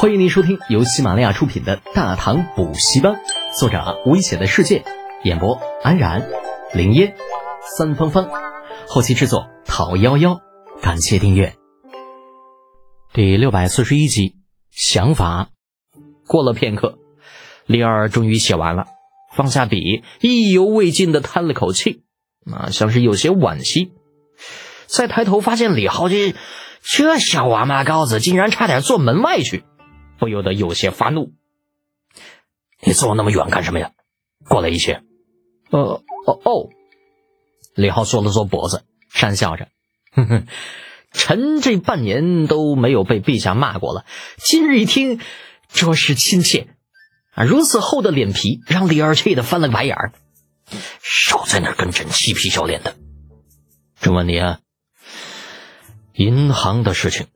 欢迎您收听由喜马拉雅出品的《大唐补习班》，作者危险的世界，演播安然、林烟、三芳芳，后期制作陶幺幺。感谢订阅。第六百四十一集，想法。过了片刻，李二终于写完了，放下笔，意犹未尽的叹了口气，啊，像是有些惋惜。再抬头发现李浩这这小王八羔子，竟然差点坐门外去。不由得有些发怒：“你坐那么远干什么呀？过来一些。”“呃，哦哦。”李浩缩了缩脖子，讪笑着：“哼哼，臣这半年都没有被陛下骂过了，今日一听，着实亲切。啊，如此厚的脸皮，让李二气得翻了个白眼儿。少在那跟朕嬉皮笑脸的。朕问你啊，银行的事情，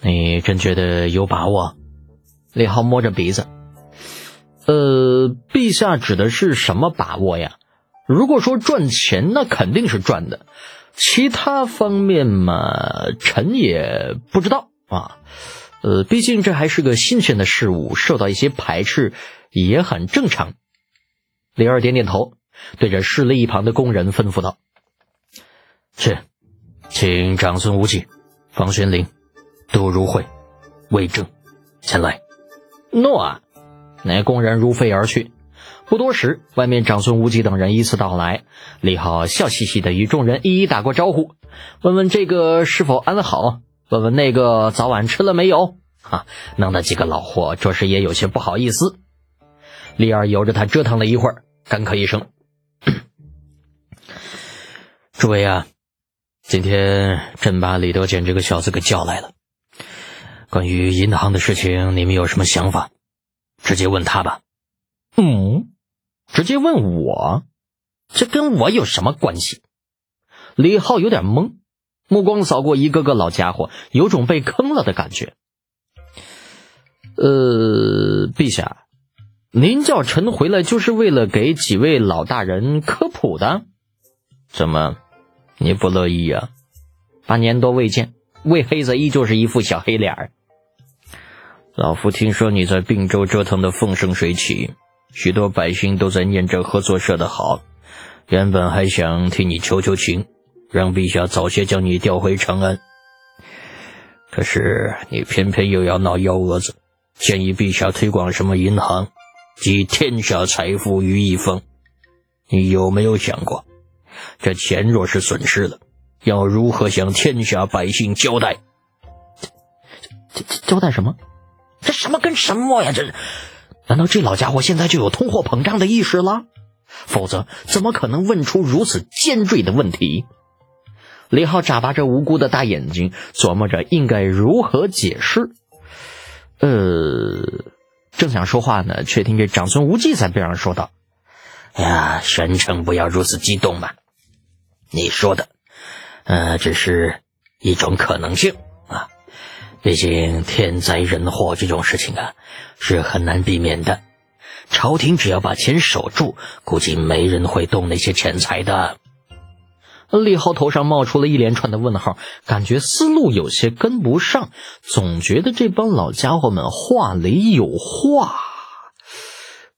你真觉得有把握？”李浩摸着鼻子，呃，陛下指的是什么把握呀？如果说赚钱，那肯定是赚的，其他方面嘛，臣也不知道啊。呃，毕竟这还是个新鲜的事物，受到一些排斥也很正常。李二点点头，对着侍立一旁的工人吩咐道：“去，请长孙无忌、房玄龄、杜如晦、魏征前来。”诺啊！那工人如飞而去。不多时，外面长孙无忌等人依次到来。李浩笑嘻嘻的与众人一一打过招呼，问问这个是否安好，问问那个早晚吃了没有。哈，弄得几个老货着实也有些不好意思。李二由着他折腾了一会儿，干咳一声：“诸位啊，今天朕把李德俭这个小子给叫来了。”关于银行的事情，你们有什么想法？直接问他吧。嗯，直接问我，这跟我有什么关系？李浩有点懵，目光扫过一个个老家伙，有种被坑了的感觉。呃，陛下，您叫臣回来就是为了给几位老大人科普的？怎么，你不乐意呀？半年多未见，魏黑子依旧是一副小黑脸儿。老夫听说你在并州折腾的风生水起，许多百姓都在念着合作社的好，原本还想替你求求情，让陛下早些将你调回长安。可是你偏偏又要闹幺蛾子，建议陛下推广什么银行，集天下财富于一方。你有没有想过，这钱若是损失了，要如何向天下百姓交代？交交代什么？什么跟什么呀？这难道这老家伙现在就有通货膨胀的意识了？否则怎么可能问出如此尖锐的问题？李浩眨巴着无辜的大眼睛，琢磨着应该如何解释。呃，正想说话呢，却听这长孙无忌在边上说道：“哎呀，神成不要如此激动嘛！你说的，呃，只是一种可能性。”毕竟天灾人祸这种事情啊，是很难避免的。朝廷只要把钱守住，估计没人会动那些钱财的。李浩头上冒出了一连串的问号，感觉思路有些跟不上，总觉得这帮老家伙们话里有话，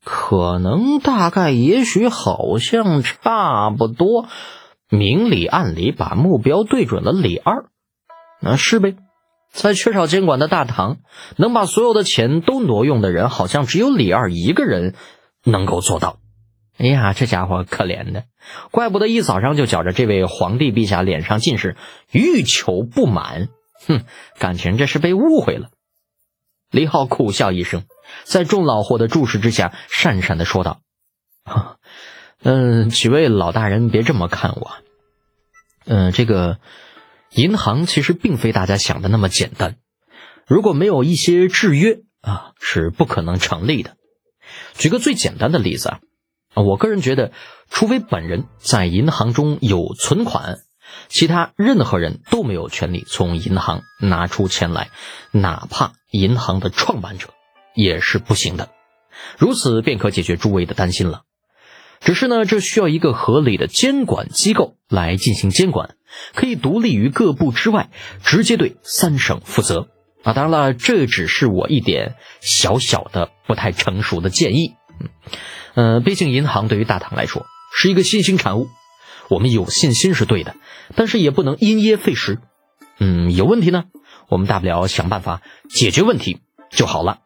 可能、大概、也许、好像、差不多，明里暗里把目标对准了李二，那是呗。在缺少监管的大唐，能把所有的钱都挪用的人，好像只有李二一个人能够做到。哎呀，这家伙可怜的，怪不得一早上就觉着这位皇帝陛下脸上尽是欲求不满。哼，感情这是被误会了。李浩苦笑一声，在众老货的注视之下，讪讪的说道：“嗯，几位老大人别这么看我。嗯，这个。”银行其实并非大家想的那么简单，如果没有一些制约啊，是不可能成立的。举个最简单的例子啊，我个人觉得，除非本人在银行中有存款，其他任何人都没有权利从银行拿出钱来，哪怕银行的创办者也是不行的。如此便可解决诸位的担心了。只是呢，这需要一个合理的监管机构来进行监管，可以独立于各部之外，直接对三省负责，啊，当然了，这只是我一点小小的不太成熟的建议。嗯，呃，毕竟银行对于大唐来说是一个新兴产物，我们有信心是对的，但是也不能因噎废食。嗯，有问题呢，我们大不了想办法解决问题就好了。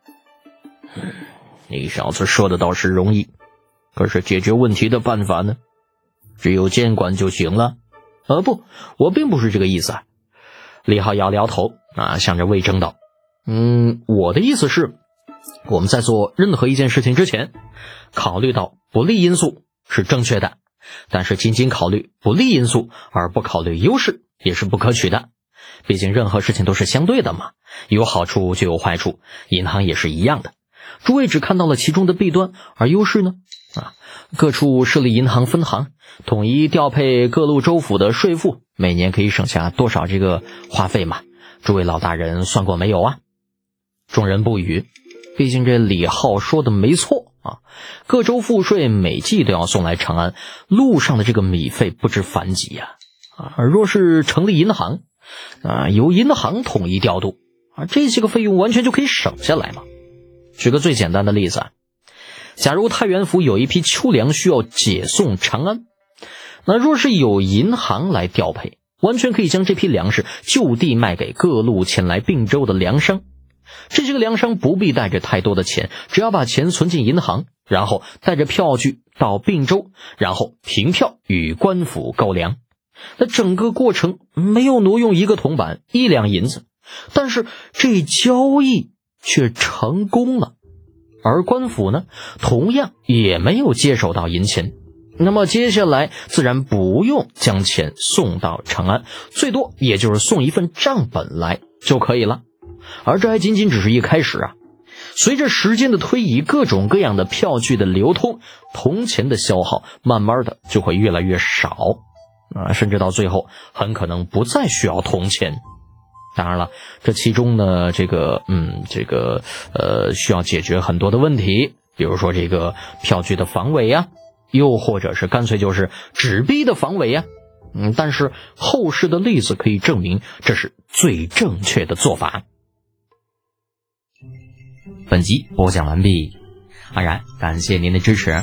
嗯你小子说的倒是容易，可是解决问题的办法呢？只有监管就行了。呃，不，我并不是这个意思。李浩摇了摇头啊，向着魏征道：“嗯，我的意思是，我们在做任何一件事情之前，考虑到不利因素是正确的，但是仅仅考虑不利因素而不考虑优势也是不可取的。毕竟任何事情都是相对的嘛，有好处就有坏处，银行也是一样的。诸位只看到了其中的弊端，而优势呢？啊，各处设立银行分行，统一调配各路州府的税赋。”每年可以省下多少这个花费嘛？诸位老大人算过没有啊？众人不语，毕竟这李浩说的没错啊。各州赋税每季都要送来长安，路上的这个米费不知凡几呀！啊，若是成立银行，啊，由银行统一调度，啊，这些个费用完全就可以省下来嘛。举个最简单的例子，假如太原府有一批秋粮需要解送长安。那若是有银行来调配，完全可以将这批粮食就地卖给各路前来并州的粮商。这些个粮商不必带着太多的钱，只要把钱存进银行，然后带着票据到并州，然后凭票与官府购粮。那整个过程没有挪用一个铜板、一两银子，但是这交易却成功了。而官府呢，同样也没有接手到银钱。那么接下来自然不用将钱送到长安，最多也就是送一份账本来就可以了。而这还仅仅只是一开始啊！随着时间的推移，各种各样的票据的流通，铜钱的消耗，慢慢的就会越来越少啊，甚至到最后很可能不再需要铜钱。当然了，这其中呢，这个嗯，这个呃，需要解决很多的问题，比如说这个票据的防伪呀。又或者是干脆就是纸币的防伪呀，嗯，但是后世的例子可以证明这是最正确的做法。本集播讲完毕，安然感谢您的支持。